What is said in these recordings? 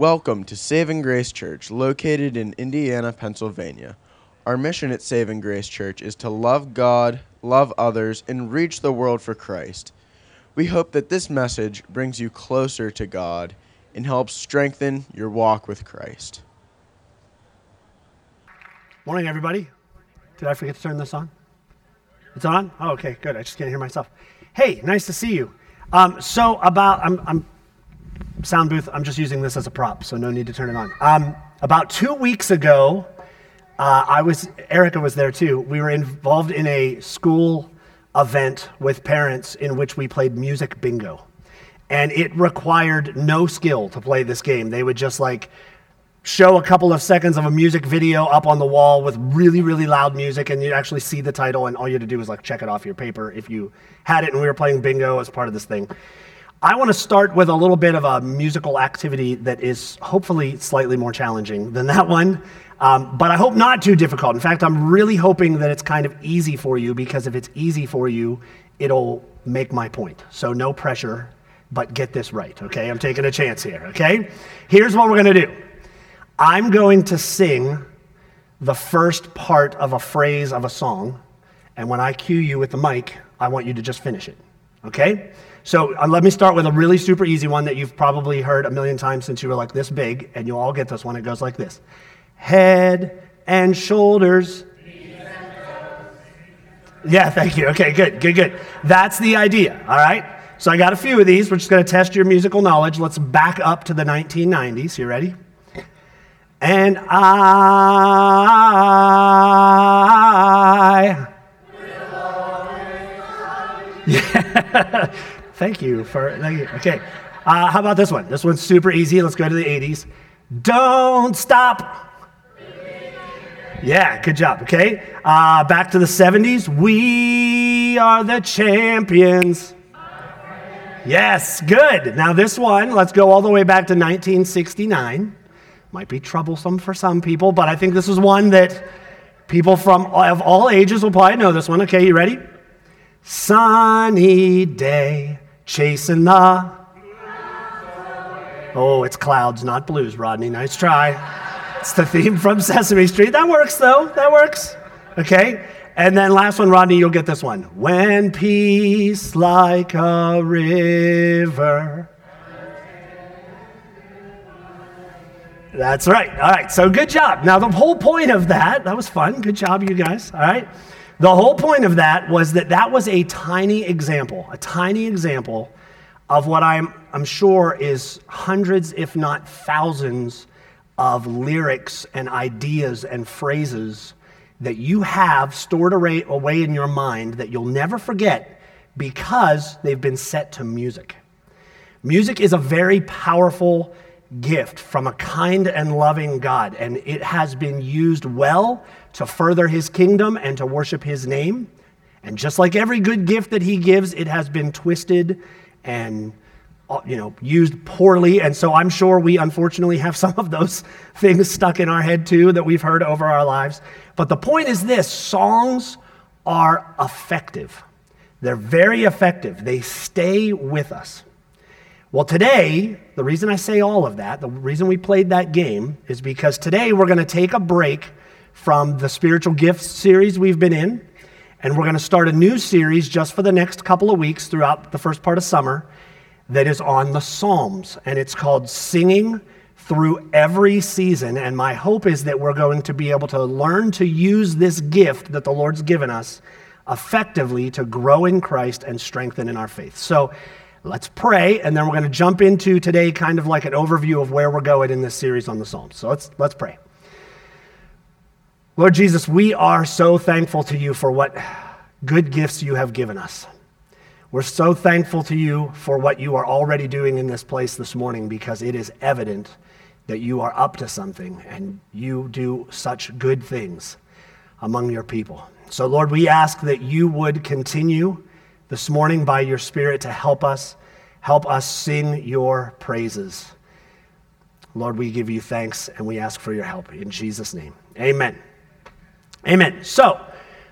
Welcome to Saving Grace Church, located in Indiana, Pennsylvania. Our mission at Saving Grace Church is to love God, love others, and reach the world for Christ. We hope that this message brings you closer to God and helps strengthen your walk with Christ. Morning, everybody. Did I forget to turn this on? It's on? Oh, okay, good. I just can't hear myself. Hey, nice to see you. Um, so, about, I'm, I'm sound booth, I'm just using this as a prop, so no need to turn it on. Um, about two weeks ago, uh, I was, Erica was there too. We were involved in a school event with parents in which we played music bingo. And it required no skill to play this game. They would just like show a couple of seconds of a music video up on the wall with really, really loud music, and you'd actually see the title, and all you had to do was like check it off your paper if you had it, and we were playing bingo as part of this thing. I want to start with a little bit of a musical activity that is hopefully slightly more challenging than that one, um, but I hope not too difficult. In fact, I'm really hoping that it's kind of easy for you because if it's easy for you, it'll make my point. So, no pressure, but get this right, okay? I'm taking a chance here, okay? Here's what we're going to do I'm going to sing the first part of a phrase of a song, and when I cue you with the mic, I want you to just finish it, okay? So uh, let me start with a really super easy one that you've probably heard a million times since you were like this big, and you'll all get this one. It goes like this Head and shoulders. Yeah, thank you. Okay, good, good, good. That's the idea, all right? So I got a few of these. We're just going to test your musical knowledge. Let's back up to the 1990s. You ready? And I. Yeah. Thank you for. Thank you. Okay. Uh, how about this one? This one's super easy. Let's go to the 80s. Don't stop. Yeah, good job. Okay. Uh, back to the 70s. We are the champions. Yes, good. Now, this one, let's go all the way back to 1969. Might be troublesome for some people, but I think this is one that people from of all ages will probably know this one. Okay, you ready? Sunny day, chasing the. Oh, it's clouds, not blues, Rodney. Nice try. It's the theme from Sesame Street. That works, though. That works. Okay. And then last one, Rodney, you'll get this one. When peace like a river. That's right. All right. So good job. Now, the whole point of that, that was fun. Good job, you guys. All right. The whole point of that was that that was a tiny example, a tiny example of what I'm, I'm sure is hundreds, if not thousands, of lyrics and ideas and phrases that you have stored away, away in your mind that you'll never forget because they've been set to music. Music is a very powerful gift from a kind and loving God, and it has been used well to further his kingdom and to worship his name. And just like every good gift that he gives, it has been twisted and uh, you know used poorly. And so i'm sure we unfortunately have some of those things stuck in our head too that we've heard over our lives. But the point is this songs are effective. They're very effective. They stay with us. Well, today, the reason I say all of that, the reason we played that game, is because today we're going to take a break from the spiritual gifts series we've been in, and we're going to start a new series just for the next couple of weeks throughout the first part of summer that is on the Psalms. And it's called Singing Through Every Season. And my hope is that we're going to be able to learn to use this gift that the Lord's given us effectively to grow in Christ and strengthen in our faith. So, Let's pray, and then we're going to jump into today kind of like an overview of where we're going in this series on the Psalms. So let's, let's pray. Lord Jesus, we are so thankful to you for what good gifts you have given us. We're so thankful to you for what you are already doing in this place this morning because it is evident that you are up to something and you do such good things among your people. So, Lord, we ask that you would continue this morning by your Spirit to help us, help us sing your praises. Lord, we give you thanks and we ask for your help in Jesus' name. Amen. Amen. So,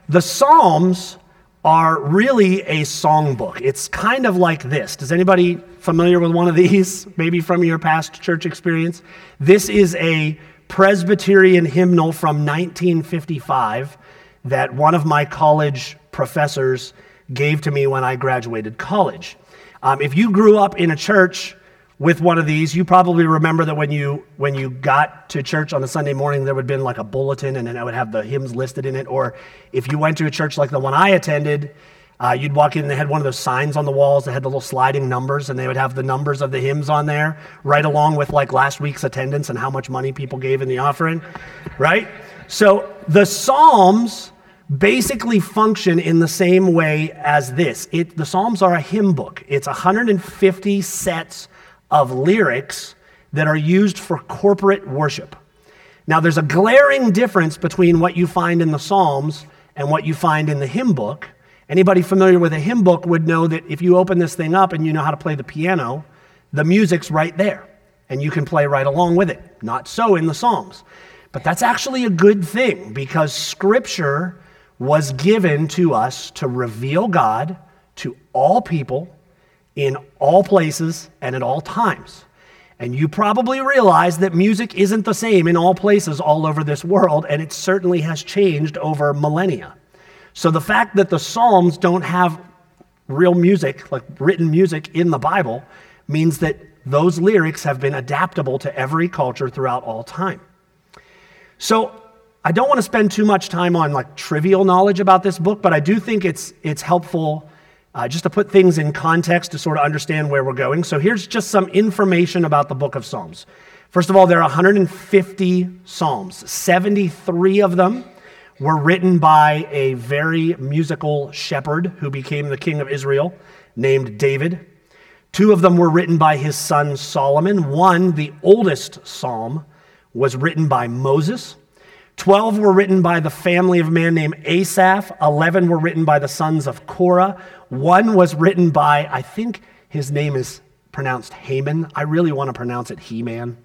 the Psalms are really a songbook. It's kind of like this. Does anybody familiar with one of these, maybe from your past church experience? This is a Presbyterian hymnal from 1955 that one of my college professors gave to me when I graduated college. Um, if you grew up in a church with one of these, you probably remember that when you when you got to church on a Sunday morning, there would have been like a bulletin, and then it would have the hymns listed in it. Or if you went to a church like the one I attended, uh, you'd walk in and they had one of those signs on the walls that had the little sliding numbers, and they would have the numbers of the hymns on there, right along with like last week's attendance and how much money people gave in the offering, right? So the Psalms basically function in the same way as this. It, the Psalms are a hymn book. It's 150 sets of lyrics that are used for corporate worship. Now, there's a glaring difference between what you find in the Psalms and what you find in the hymn book. Anybody familiar with a hymn book would know that if you open this thing up and you know how to play the piano, the music's right there and you can play right along with it. Not so in the Psalms. But that's actually a good thing because Scripture was given to us to reveal God to all people in all places and at all times. And you probably realize that music isn't the same in all places all over this world, and it certainly has changed over millennia. So the fact that the Psalms don't have real music, like written music in the Bible, means that those lyrics have been adaptable to every culture throughout all time. So I don't want to spend too much time on like trivial knowledge about this book, but I do think it's, it's helpful uh, just to put things in context to sort of understand where we're going. So here's just some information about the book of Psalms. First of all, there are 150 Psalms, 73 of them were written by a very musical shepherd who became the king of Israel named David. Two of them were written by his son Solomon. One, the oldest psalm, was written by Moses. 12 were written by the family of a man named Asaph. 11 were written by the sons of Korah. One was written by, I think his name is pronounced Haman. I really want to pronounce it He Man.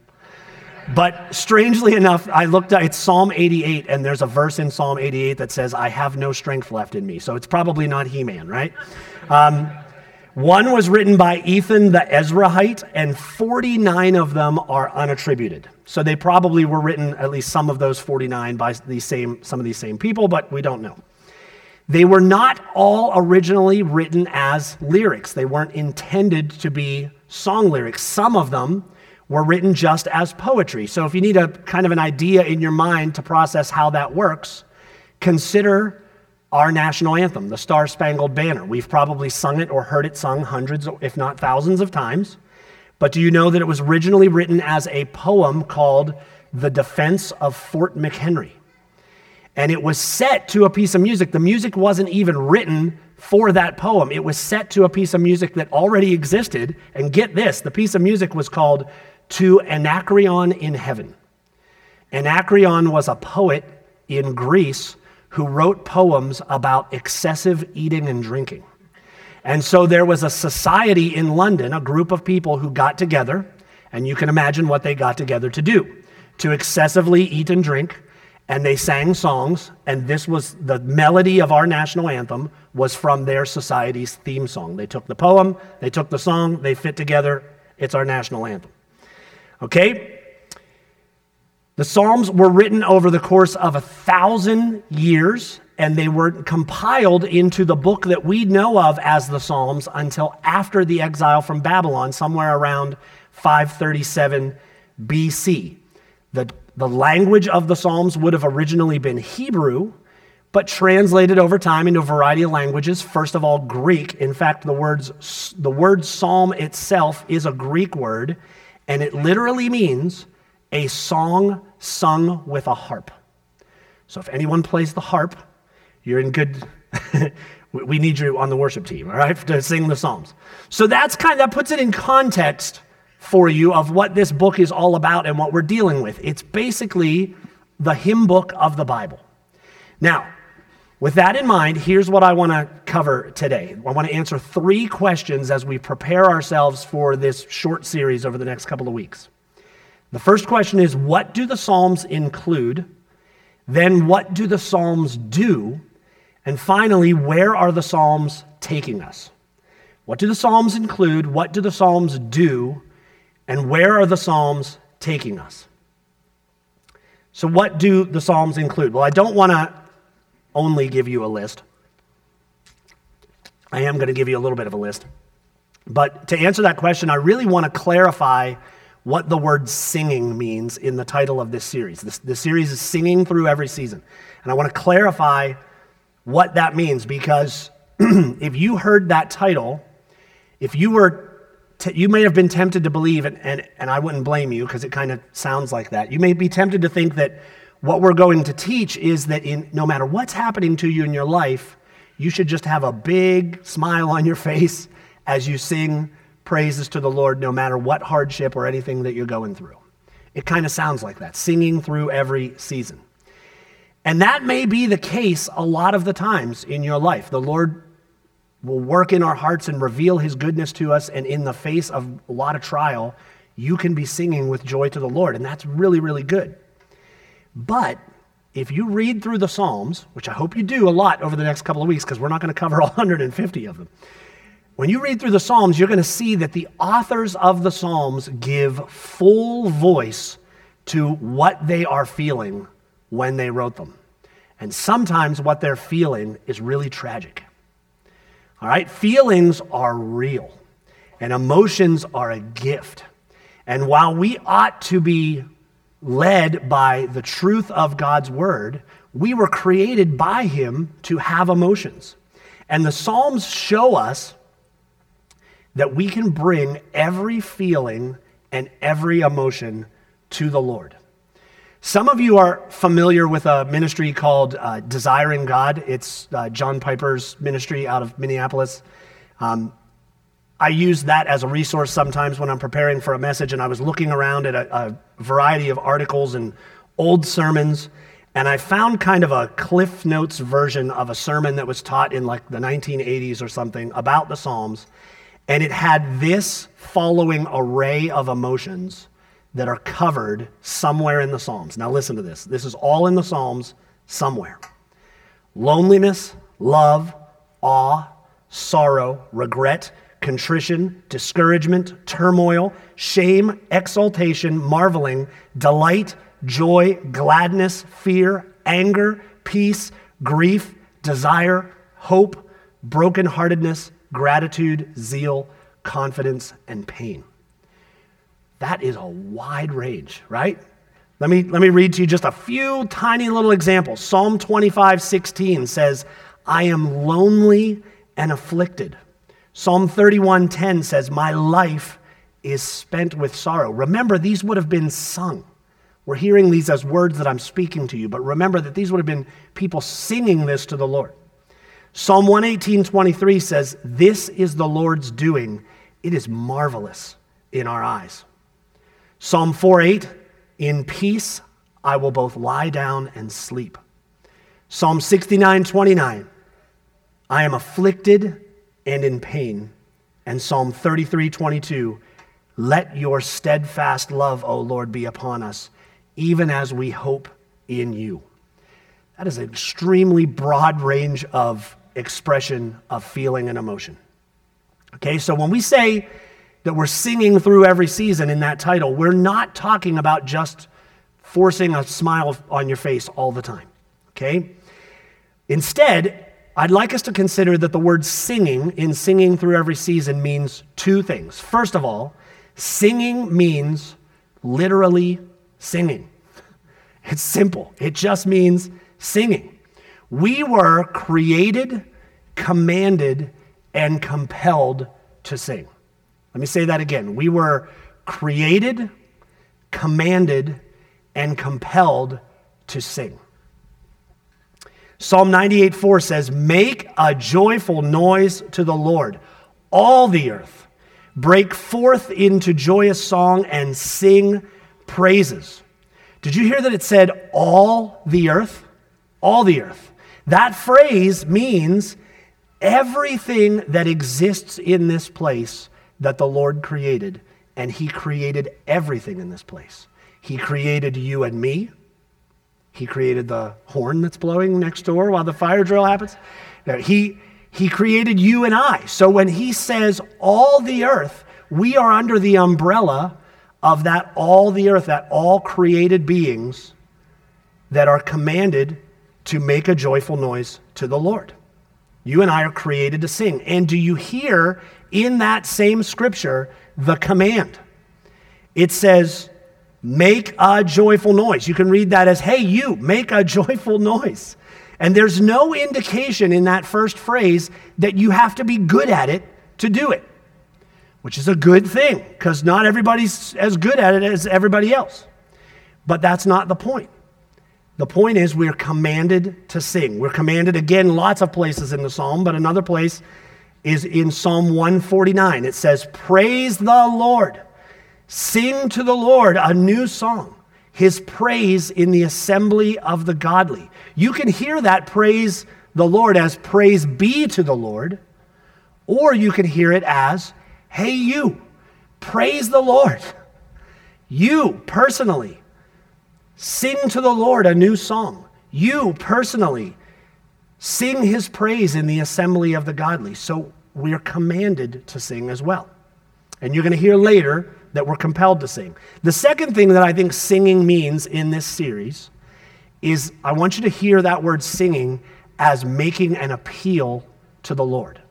But strangely enough, I looked at it's Psalm 88, and there's a verse in Psalm 88 that says, I have no strength left in me. So it's probably not He Man, right? Um, one was written by Ethan the Ezrahite, and 49 of them are unattributed. So they probably were written, at least some of those 49, by these same, some of these same people, but we don't know. They were not all originally written as lyrics. They weren't intended to be song lyrics. Some of them were written just as poetry. So if you need a kind of an idea in your mind to process how that works, consider our national anthem, the Star Spangled Banner. We've probably sung it or heard it sung hundreds, if not thousands of times. But do you know that it was originally written as a poem called The Defense of Fort McHenry? And it was set to a piece of music. The music wasn't even written for that poem, it was set to a piece of music that already existed. And get this the piece of music was called To Anacreon in Heaven. Anacreon was a poet in Greece who wrote poems about excessive eating and drinking. And so there was a society in London, a group of people who got together, and you can imagine what they got together to do to excessively eat and drink. And they sang songs, and this was the melody of our national anthem was from their society's theme song. They took the poem, they took the song, they fit together. It's our national anthem. Okay? The Psalms were written over the course of a thousand years, and they were compiled into the book that we know of as the Psalms until after the exile from Babylon, somewhere around 537 BC. The, the language of the Psalms would have originally been Hebrew, but translated over time into a variety of languages. First of all, Greek. In fact, the, words, the word psalm itself is a Greek word, and it literally means a song sung with a harp. So if anyone plays the harp, you're in good. we need you on the worship team, all right, to sing the psalms. So that's kind of, that puts it in context for you of what this book is all about and what we're dealing with. It's basically the hymn book of the Bible. Now, with that in mind, here's what I want to cover today. I want to answer three questions as we prepare ourselves for this short series over the next couple of weeks. The first question is What do the Psalms include? Then, what do the Psalms do? And finally, where are the Psalms taking us? What do the Psalms include? What do the Psalms do? And where are the Psalms taking us? So, what do the Psalms include? Well, I don't want to only give you a list. I am going to give you a little bit of a list. But to answer that question, I really want to clarify what the word singing means in the title of this series. This, this series is singing through every season. And I want to clarify what that means because if you heard that title, if you were, t- you may have been tempted to believe, and, and, and I wouldn't blame you because it kind of sounds like that. You may be tempted to think that what we're going to teach is that in, no matter what's happening to you in your life, you should just have a big smile on your face as you sing praises to the Lord, no matter what hardship or anything that you're going through. It kind of sounds like that, singing through every season. And that may be the case a lot of the times in your life. The Lord will work in our hearts and reveal his goodness to us, and in the face of a lot of trial, you can be singing with joy to the Lord, and that's really, really good. But if you read through the Psalms, which I hope you do a lot over the next couple of weeks, because we're not going to cover all 150 of them, when you read through the Psalms, you're going to see that the authors of the Psalms give full voice to what they are feeling when they wrote them. And sometimes what they're feeling is really tragic. All right? Feelings are real, and emotions are a gift. And while we ought to be led by the truth of God's word, we were created by Him to have emotions. And the Psalms show us that we can bring every feeling and every emotion to the Lord. Some of you are familiar with a ministry called uh, Desiring God. It's uh, John Piper's ministry out of Minneapolis. Um, I use that as a resource sometimes when I'm preparing for a message, and I was looking around at a, a variety of articles and old sermons, and I found kind of a Cliff Notes version of a sermon that was taught in like the 1980s or something about the Psalms. And it had this following array of emotions that are covered somewhere in the Psalms. Now, listen to this. This is all in the Psalms somewhere loneliness, love, awe, sorrow, regret, contrition, discouragement, turmoil, shame, exaltation, marveling, delight, joy, gladness, fear, anger, peace, grief, desire, hope, brokenheartedness, gratitude, zeal, confidence, and pain. That is a wide range, right? Let me, let me read to you just a few tiny little examples. Psalm 25, 16 says, I am lonely and afflicted. Psalm 31, 10 says, My life is spent with sorrow. Remember, these would have been sung. We're hearing these as words that I'm speaking to you, but remember that these would have been people singing this to the Lord. Psalm 118, 23 says, This is the Lord's doing. It is marvelous in our eyes. Psalm 4, 8, In peace I will both lie down and sleep. Psalm 69, 29, I am afflicted and in pain. And Psalm 33, 22, Let your steadfast love, O Lord, be upon us, even as we hope in you. That is an extremely broad range of expression of feeling and emotion. Okay, so when we say that we're singing through every season in that title, we're not talking about just forcing a smile on your face all the time. Okay? Instead, I'd like us to consider that the word singing in singing through every season means two things. First of all, singing means literally singing. It's simple, it just means singing. We were created, commanded, and compelled to sing. Let me say that again. We were created, commanded, and compelled to sing. Psalm 98 4 says, Make a joyful noise to the Lord, all the earth. Break forth into joyous song and sing praises. Did you hear that it said all the earth? All the earth. That phrase means everything that exists in this place that the Lord created, and He created everything in this place. He created you and me, He created the horn that's blowing next door while the fire drill happens. He, he created you and I. So when he says all the earth, we are under the umbrella of that all the earth, that all created beings that are commanded to make a joyful noise to the Lord. You and I are created to sing. And do you hear in that same scripture the command? It says, make a joyful noise. You can read that as, hey, you, make a joyful noise. And there's no indication in that first phrase that you have to be good at it to do it, which is a good thing because not everybody's as good at it as everybody else. But that's not the point. The point is, we're commanded to sing. We're commanded again, lots of places in the psalm, but another place is in Psalm 149. It says, Praise the Lord. Sing to the Lord a new song, his praise in the assembly of the godly. You can hear that praise the Lord as praise be to the Lord, or you can hear it as, Hey, you, praise the Lord. You personally Sing to the Lord a new song. You personally sing his praise in the assembly of the godly. So we are commanded to sing as well. And you're going to hear later that we're compelled to sing. The second thing that I think singing means in this series is I want you to hear that word singing as making an appeal to the Lord.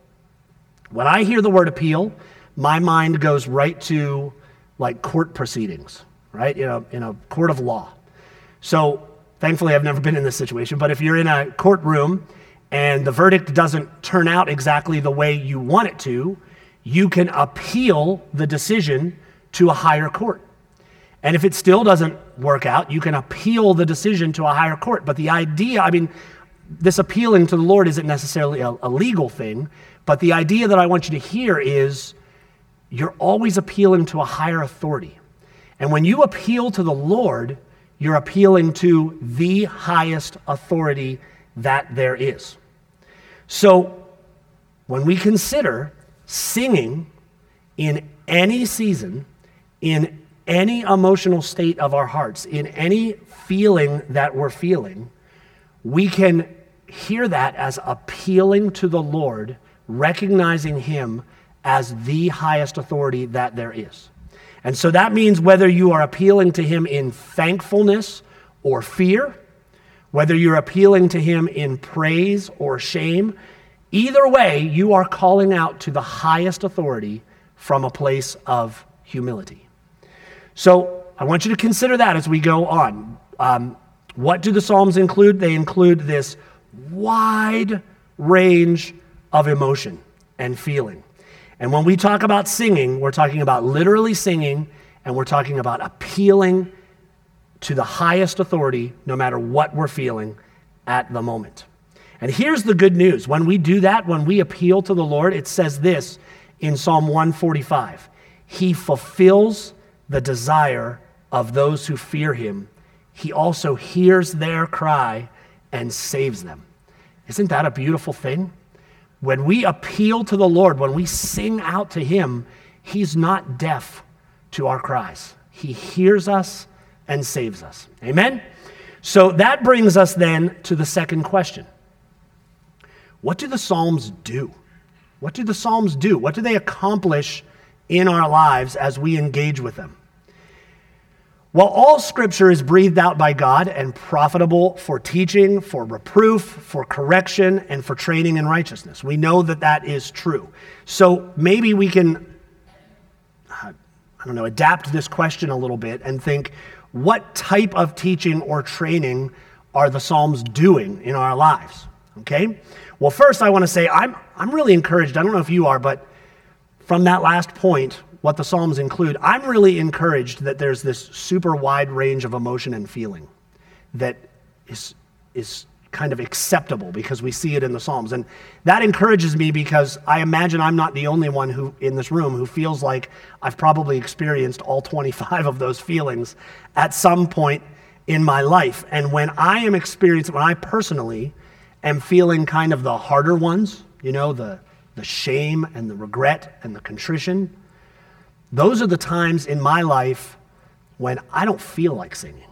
When I hear the word appeal, my mind goes right to like court proceedings, right? In a, in a court of law. So thankfully, I've never been in this situation, but if you're in a courtroom and the verdict doesn't turn out exactly the way you want it to, you can appeal the decision to a higher court. And if it still doesn't work out, you can appeal the decision to a higher court. But the idea, I mean, this appealing to the Lord isn't necessarily a, a, legal thing, but the idea that I want you to hear is you're always appealing to a higher authority. And when you appeal to the Lord, you're appealing to the highest authority that there is. So, when we consider singing in any season, in any emotional state of our hearts, in any feeling that we're feeling, we can hear that as appealing to the Lord, recognizing Him as the highest authority that there is. And so that means whether you are appealing to him in thankfulness or fear, whether you're appealing to him in praise or shame, either way, you are calling out to the highest authority from a place of humility. So I want you to consider that as we go on. Um, what do the Psalms include? They include this wide range of emotion and feeling. And when we talk about singing, we're talking about literally singing and we're talking about appealing to the highest authority no matter what we're feeling at the moment. And here's the good news when we do that, when we appeal to the Lord, it says this in Psalm 145 He fulfills the desire of those who fear him. He also hears their cry and saves them. Isn't that a beautiful thing? When we appeal to the Lord, when we sing out to Him, He's not deaf to our cries. He hears us and saves us. Amen? So that brings us then to the second question What do the Psalms do? What do the Psalms do? What do they accomplish in our lives as we engage with them? While all scripture is breathed out by God and profitable for teaching, for reproof, for correction, and for training in righteousness, we know that that is true. So maybe we can, uh, I don't know, adapt this question a little bit and think what type of teaching or training are the Psalms doing in our lives? Okay? Well, first, I want to say I'm, I'm really encouraged. I don't know if you are, but from that last point, what the Psalms include, I'm really encouraged that there's this super wide range of emotion and feeling that is, is kind of acceptable because we see it in the Psalms. And that encourages me because I imagine I'm not the only one who in this room who feels like I've probably experienced all 25 of those feelings at some point in my life. And when I am experiencing, when I personally am feeling kind of the harder ones, you know, the, the shame and the regret and the contrition, those are the times in my life when I don't feel like singing.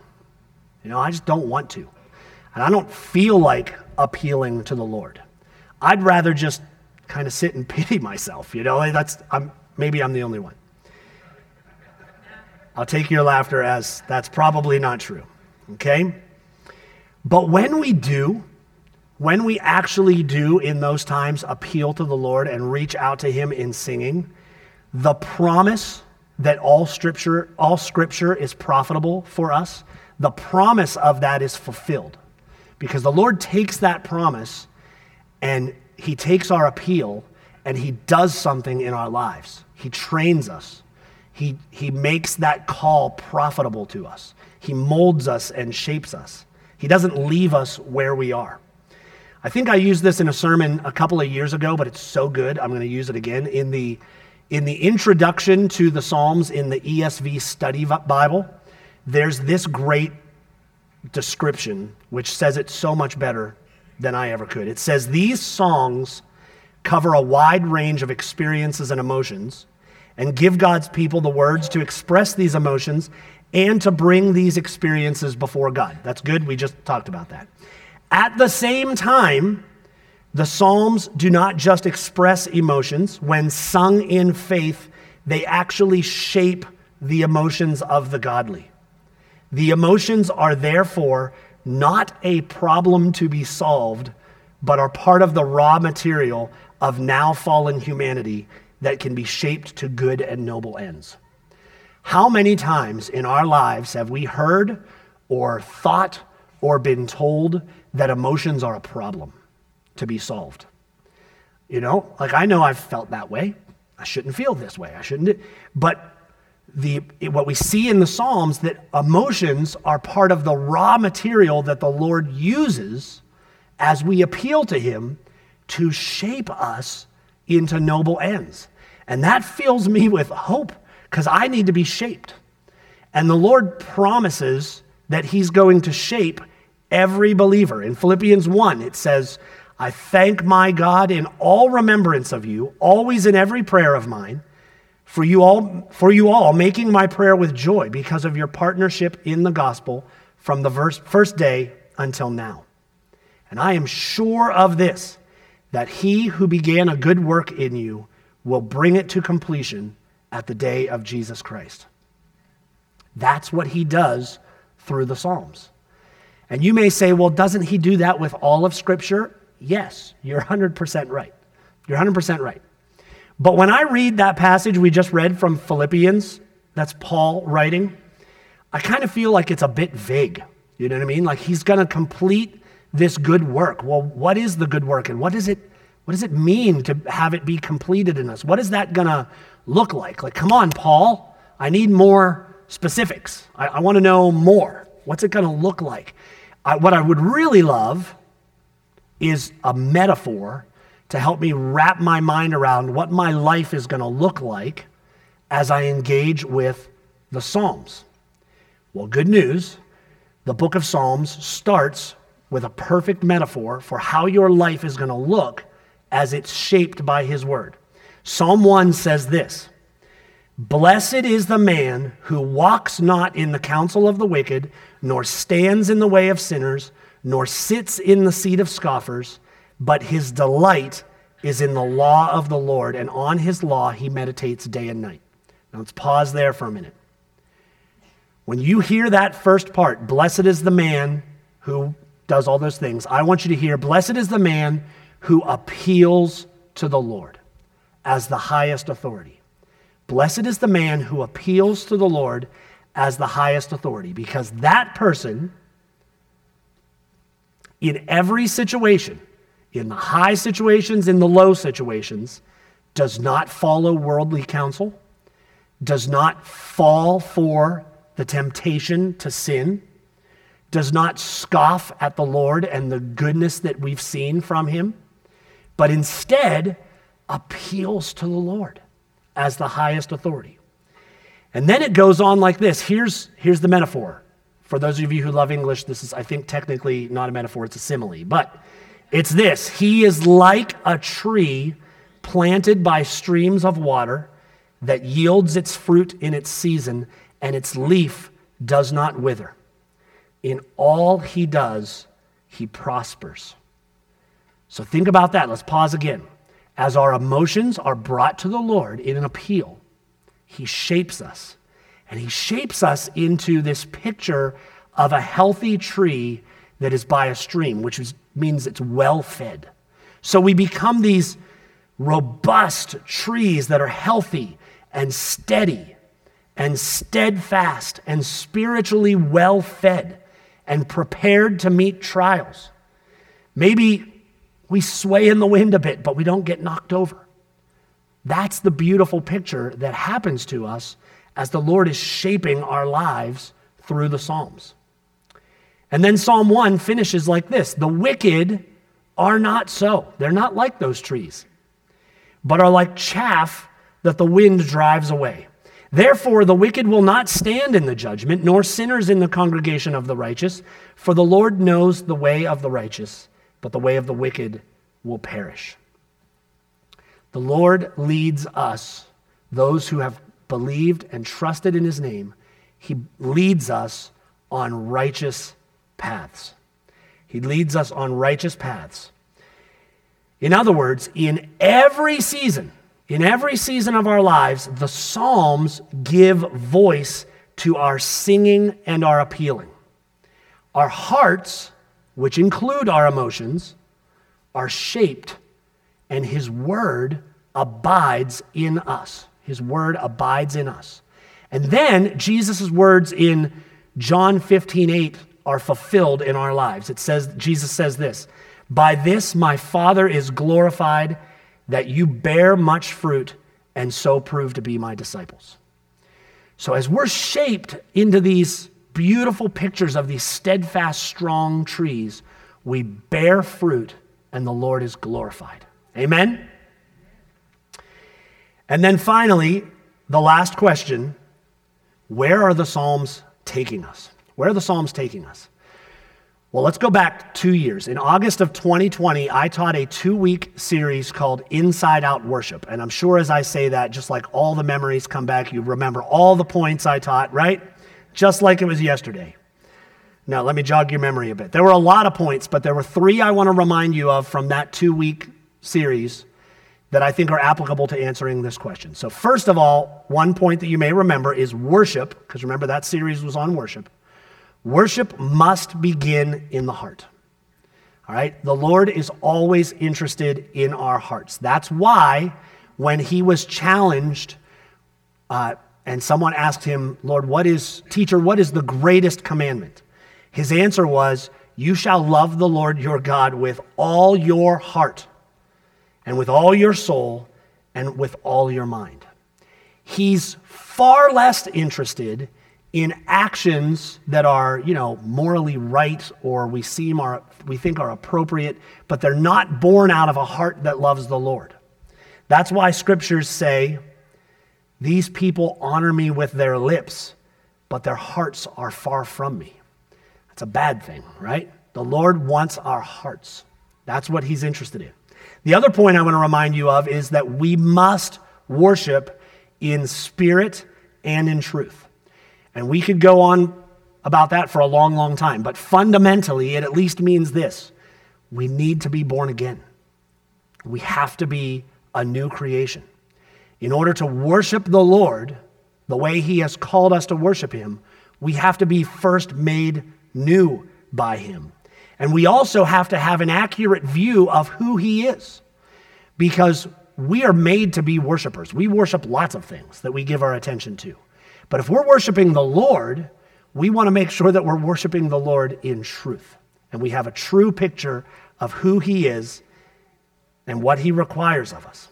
You know, I just don't want to. And I don't feel like appealing to the Lord. I'd rather just kind of sit and pity myself, you know? That's I'm maybe I'm the only one. I'll take your laughter as that's probably not true. Okay? But when we do, when we actually do in those times appeal to the Lord and reach out to him in singing, the promise that all scripture all scripture is profitable for us, the promise of that is fulfilled. Because the Lord takes that promise and he takes our appeal and he does something in our lives. He trains us. He, he makes that call profitable to us. He molds us and shapes us. He doesn't leave us where we are. I think I used this in a sermon a couple of years ago, but it's so good. I'm going to use it again. In the, in the introduction to the Psalms in the ESV Study Bible, there's this great description which says it so much better than I ever could. It says, These songs cover a wide range of experiences and emotions and give God's people the words to express these emotions and to bring these experiences before God. That's good. We just talked about that. At the same time, the Psalms do not just express emotions. When sung in faith, they actually shape the emotions of the godly. The emotions are therefore not a problem to be solved, but are part of the raw material of now fallen humanity that can be shaped to good and noble ends. How many times in our lives have we heard or thought or been told that emotions are a problem to be solved? You know, like I know I've felt that way. I shouldn't feel this way. I shouldn't. But the, what we see in the Psalms that emotions are part of the raw material that the Lord uses as we appeal to Him to shape us into noble ends. And that fills me with hope because I need to be shaped. And the Lord promises that He's going to shape every believer. In Philippians 1, it says, I thank my God in all remembrance of you, always in every prayer of mine, for you all, for you all making my prayer with joy because of your partnership in the gospel from the first day until now. And I am sure of this, that he who began a good work in you will bring it to completion at the day of Jesus Christ. That's what he does through the Psalms. And you may say, well, doesn't he do that with all of Scripture? Yes, you're 100% right. You're 100% right. But when I read that passage we just read from Philippians, that's Paul writing, I kind of feel like it's a bit vague. You know what I mean? Like he's going to complete this good work. Well, what is the good work and what does it what does it mean to have it be completed in us? What is that going to look like? Like, come on, Paul, I need more specifics. I, I want to know more. What's it going to look like? I, what I would really love is a metaphor to help me wrap my mind around what my life is going to look like as I engage with the Psalms. Well, good news the book of Psalms starts with a perfect metaphor for how your life is going to look as it's shaped by his word. Psalm 1 says this Blessed is the man who walks not in the counsel of the wicked, nor stands in the way of sinners, nor sits in the seat of scoffers, but his delight is in the law of the Lord, and on his law he meditates day and night. Now let's pause there for a minute. When you hear that first part, blessed is the man who does all those things, I want you to hear, blessed is the man who appeals to the Lord as the highest authority. Blessed is the man who appeals to the Lord as the highest authority, because that person, in every situation, in the high situations, in the low situations, does not follow worldly counsel, does not fall for the temptation to sin, does not scoff at the Lord and the goodness that we've seen from him but instead appeals to the Lord as the highest authority. And then it goes on like this. Here's, here's the metaphor. For those of you who love English, this is, I think, technically not a metaphor, it's a simile. But it's this He is like a tree planted by streams of water that yields its fruit in its season, and its leaf does not wither. In all he does, he prospers. So think about that. Let's pause again. As our emotions are brought to the Lord in an appeal, he shapes us. And he shapes us into this picture of a healthy tree that is by a stream, which is, means it's well fed. So we become these robust trees that are healthy and steady and steadfast and spiritually well fed and prepared to meet trials. Maybe we sway in the wind a bit, but we don't get knocked over. That's the beautiful picture that happens to us as the Lord is shaping our lives through the Psalms. And then Psalm 1 finishes like this The wicked are not so. They're not like those trees, but are like chaff that the wind drives away. Therefore, the wicked will not stand in the judgment, nor sinners in the congregation of the righteous, for the Lord knows the way of the righteous, but the way of the wicked will perish. The Lord leads us, those who have believed and trusted in his name, he leads us on righteous paths. He leads us on righteous paths. In other words, in every season, in every season of our lives, the Psalms give voice to our singing and our appealing. Our hearts, which include our emotions, are shaped, and His Word abides in us. His Word abides in us. And then Jesus' words in John 15 8 are fulfilled in our lives. It says, Jesus says this By this my Father is glorified, that you bear much fruit and so prove to be my disciples. So, as we're shaped into these beautiful pictures of these steadfast, strong trees, we bear fruit and the Lord is glorified. Amen? And then finally, the last question where are the Psalms taking us? Where are the Psalms taking us? Well, let's go back two years. In August of 2020, I taught a two week series called Inside Out Worship. And I'm sure as I say that, just like all the memories come back, you remember all the points I taught, right? Just like it was yesterday. Now, let me jog your memory a bit. There were a lot of points, but there were three I want to remind you of from that two week series that I think are applicable to answering this question. So, first of all, one point that you may remember is worship, because remember that series was on worship. Worship must begin in the heart. All right? The Lord is always interested in our hearts. That's why when he was challenged uh, and someone asked him, Lord, what is, teacher, what is the greatest commandment? His answer was, You shall love the Lord your God with all your heart, and with all your soul, and with all your mind. He's far less interested in actions that are, you know, morally right or we seem are we think are appropriate, but they're not born out of a heart that loves the Lord. That's why scriptures say, these people honor me with their lips, but their hearts are far from me. That's a bad thing, right? The Lord wants our hearts. That's what he's interested in. The other point I want to remind you of is that we must worship in spirit and in truth. And we could go on about that for a long, long time. But fundamentally, it at least means this we need to be born again. We have to be a new creation. In order to worship the Lord the way He has called us to worship Him, we have to be first made new by Him. And we also have to have an accurate view of who He is because we are made to be worshipers. We worship lots of things that we give our attention to. But if we're worshiping the Lord, we want to make sure that we're worshiping the Lord in truth. And we have a true picture of who He is and what He requires of us.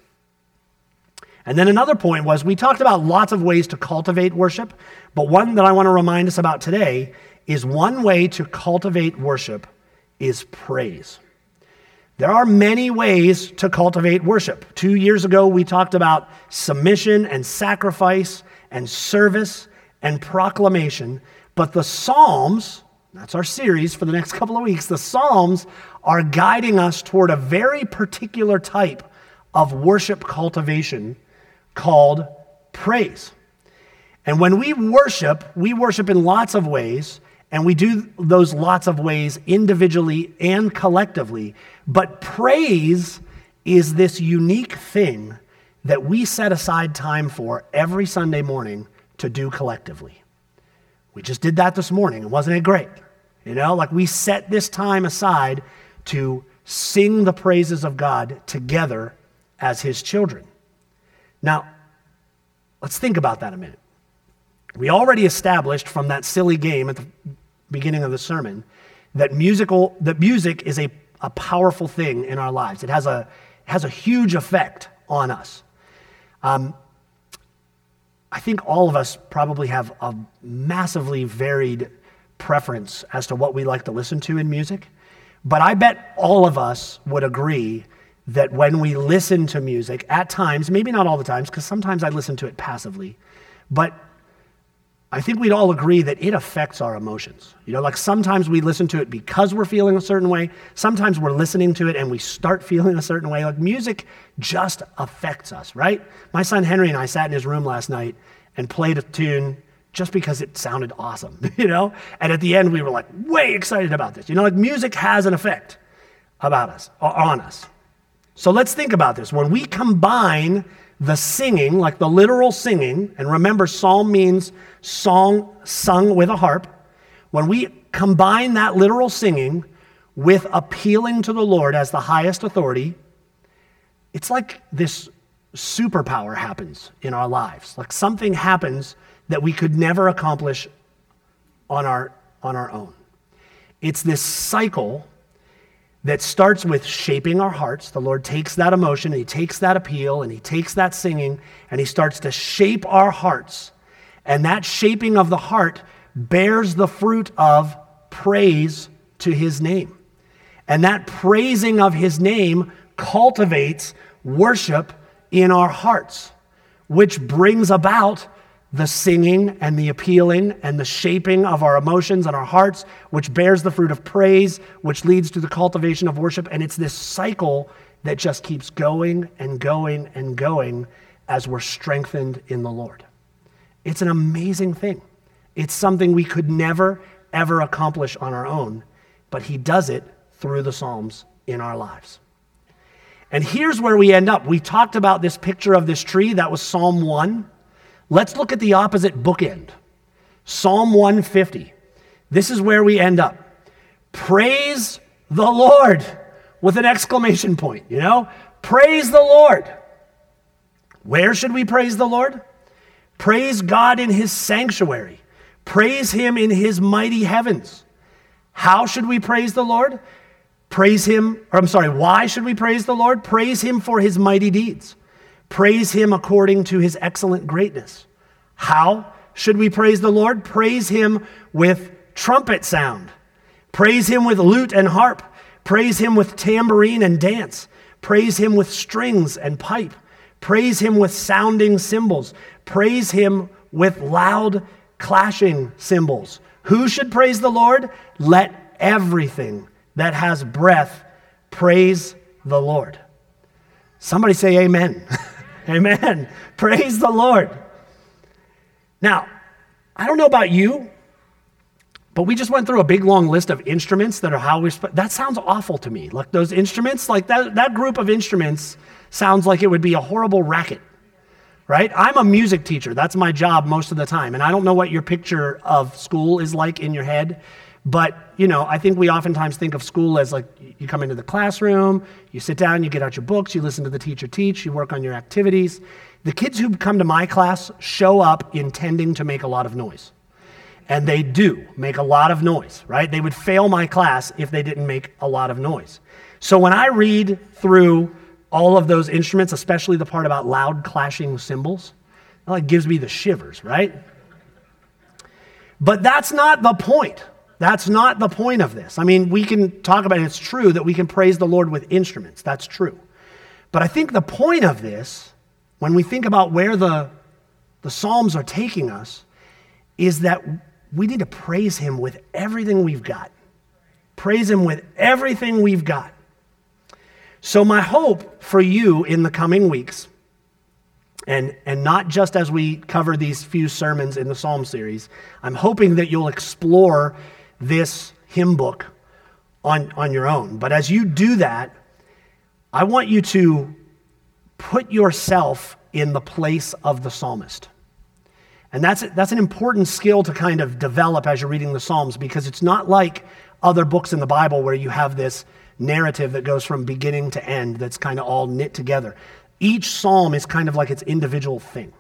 And then another point was we talked about lots of ways to cultivate worship, but one that I want to remind us about today is one way to cultivate worship is praise. There are many ways to cultivate worship. Two years ago, we talked about submission and sacrifice and service and proclamation. But the Psalms, that's our series for the next couple of weeks, the Psalms are guiding us toward a very particular type of worship cultivation called praise. And when we worship, we worship in lots of ways, And we do those lots of ways individually and collectively. But praise is this unique thing that we set aside time for every Sunday morning to do collectively. We just did that this morning. Wasn't it great? You know, like we set this time aside to sing the praises of God together as His children. Now, let's think about that a minute. We already established from that silly game at the beginning of the sermon that musical that music is a, a powerful thing in our lives. It has a, has a huge effect on us. Um, I think all of us probably have a massively varied preference as to what we like to listen to in music. But I bet all of us would agree that when we listen to music, at times, maybe not all the times, because sometimes I listen to it passively, but I think we'd all agree that it affects our emotions. You know, like sometimes we listen to it because we're feeling a certain way. Sometimes we're listening to it and we start feeling a certain way. Like music just affects us, right? My son Henry and I sat in his room last night and played a tune just because it sounded awesome, you know? And at the end, we were like way excited about this. You know, like music has an effect about us, on us. So let's think about this. When we combine the singing, like the literal singing, and remember, psalm means song sung with a harp. When we combine that literal singing with appealing to the Lord as the highest authority, it's like this superpower happens in our lives. Like something happens that we could never accomplish on our, on our own. It's this cycle that starts with shaping our hearts. The Lord takes that emotion, and He takes that appeal, and He takes that singing, and He starts to shape our hearts. And that shaping of the heart bears the fruit of praise to His name. And that praising of His name cultivates worship in our hearts, which brings about the singing and the appealing and the shaping of our emotions and our hearts, which bears the fruit of praise, which leads to the cultivation of worship. And it's this cycle that just keeps going and going and going as we're strengthened in the Lord. It's an amazing thing. It's something we could never, ever accomplish on our own, but He does it through the Psalms in our lives. And here's where we end up. We talked about this picture of this tree, that was Psalm 1. Let's look at the opposite bookend Psalm 150. This is where we end up. Praise the Lord with an exclamation point, you know? Praise the Lord. Where should we praise the Lord? Praise God in his sanctuary. Praise him in his mighty heavens. How should we praise the Lord? Praise him, or I'm sorry, why should we praise the Lord? Praise him for his mighty deeds. Praise him according to his excellent greatness. How should we praise the Lord? Praise him with trumpet sound. Praise him with lute and harp. Praise him with tambourine and dance. Praise him with strings and pipe. Praise him with sounding cymbals. Praise him with loud clashing cymbals. Who should praise the Lord? Let everything that has breath praise the Lord. Somebody say amen. Amen. Praise the Lord. Now, I don't know about you, but we just went through a big long list of instruments that are how we that sounds awful to me. Like those instruments, like that, that group of instruments sounds like it would be a horrible racket. Right? I'm a music teacher. That's my job most of the time. And I don't know what your picture of school is like in your head. But, you know, I think we oftentimes think of school as like you come into the classroom, you sit down, you get out your books, you listen to the teacher teach, you work on your activities. The kids who come to my class show up intending to make a lot of noise. And they do make a lot of noise, right? They would fail my class if they didn't make a lot of noise. So when I read through all of those instruments, especially the part about loud clashing cymbals, it like gives me the shivers, right? But that's not the point. That's not the point of this. I mean, we can talk about it. It's true that we can praise the Lord with instruments. That's true. But I think the point of this, when we think about where the, the Psalms are taking us, is that we need to praise Him with everything we've got. Praise Him with everything we've got. So, my hope for you in the coming weeks, and, and not just as we cover these few sermons in the Psalm series, I'm hoping that you'll explore this hymn book on, on your own. But as you do that, I want you to put yourself in the place of the psalmist. And that's, that's an important skill to kind of develop as you're reading the Psalms because it's not like other books in the Bible where you have this narrative that goes from beginning to end that's kind of all knit together. Each psalm is kind of like its individual thing.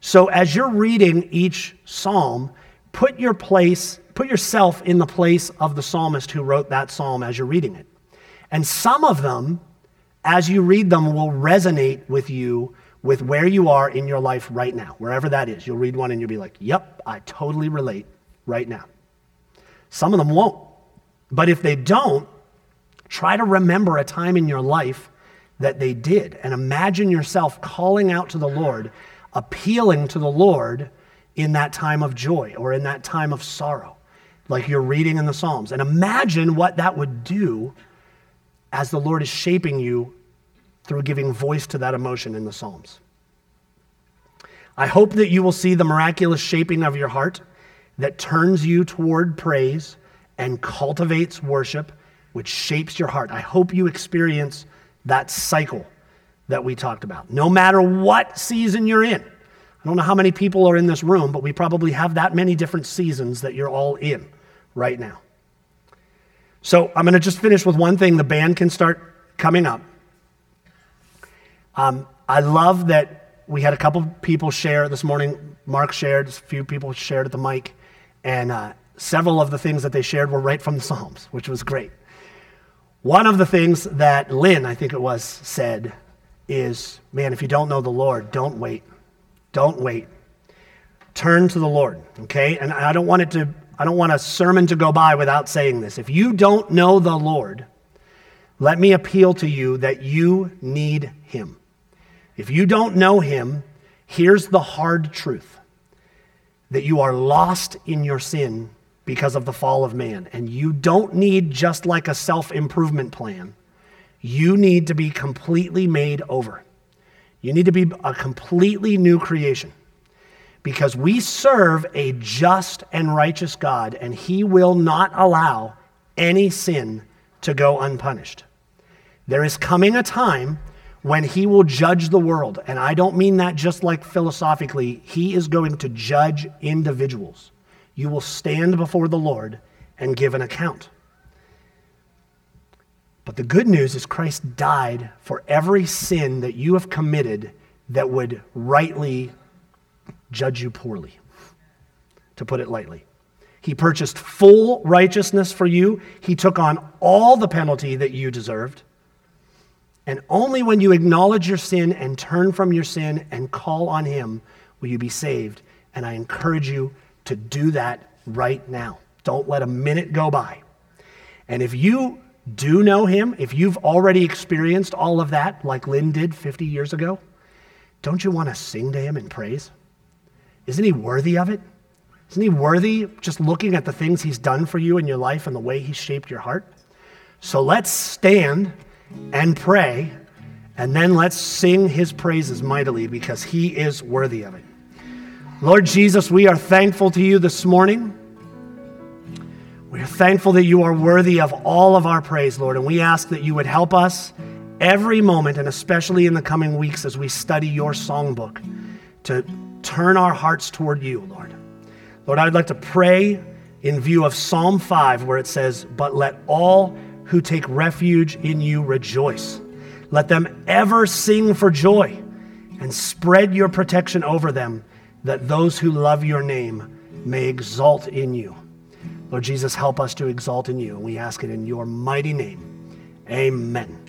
So as you're reading each psalm, put your place, put yourself in the place of the psalmist who wrote that psalm as you're reading it. And some of them, as you read them, will resonate with you with where you are in your life right now, wherever that is. You'll read one and you'll be like, yep, I totally relate right now. Some of them won't. But if they don't, try to remember a time in your life that they did and imagine yourself calling out to the Lord, appealing to the Lord in that time of joy or in that time of sorrow, like you're reading in the Psalms. And imagine what that would do as the Lord is shaping you through giving voice to that emotion in the Psalms. I hope that you will see the miraculous shaping of your heart that turns you toward praise and cultivates worship, which shapes your heart. I hope you experience that cycle that we talked about. No matter what season you're in. I don't know how many people are in this room, but we probably have that many different seasons that you're all in right now. So I'm going to just finish with one thing. The band can start coming up. Um, I love that we had a couple people share this morning. Mark shared, a few people shared at the mic, and uh, several of the things that they shared were right from the Psalms, which was great. One of the things that Lynn, I think it was, said is, man, if you don't know the Lord, don't wait. Don't wait. Turn to the Lord, okay? And I don't want it to, I don't want a sermon to go by without saying this. If you don't know the Lord, let me appeal to you that you need him. If you don't know him, here's the hard truth that you are lost in your sin because of the fall of man. And you don't need just like a self improvement plan, you need to be completely made over. You need to be a completely new creation because we serve a just and righteous God, and He will not allow any sin to go unpunished. There is coming a time when he will judge the world. And I don't mean that just like philosophically, he is going to judge individuals. You will stand before the Lord and give an account. But the good news is Christ died for every sin that you have committed that would rightly judge you poorly, to put it lightly. He purchased full righteousness for you. He took on all the penalty that you deserved. And only when you acknowledge your sin and turn from your sin and call on Him will you be saved. And I encourage you to do that right now. Don't let a minute go by. And if you do know Him, if you've already experienced all of that, like Lynn did 50 years ago, don't you want to sing to Him in praise? Isn't He worthy of it? Isn't He worthy just looking at the things He's done for you in your life and the way He's shaped your heart? So let's stand and pray, and then let's sing his praises mightily because he is worthy of it. Lord Jesus, we are thankful to you this morning. We are thankful that you are worthy of all of our praise, Lord, and we ask that you would help us every moment, and especially in the coming weeks as we study your songbook, to turn our hearts toward you, Lord. Lord, I'd like to pray in view of Psalm 5, where it says, But let all who take refuge in you rejoice. Let them ever sing for joy and spread your protection over them, that those who love your name may exalt in you. Lord Jesus, help us to exalt in you. And we ask it in your mighty name. Amen.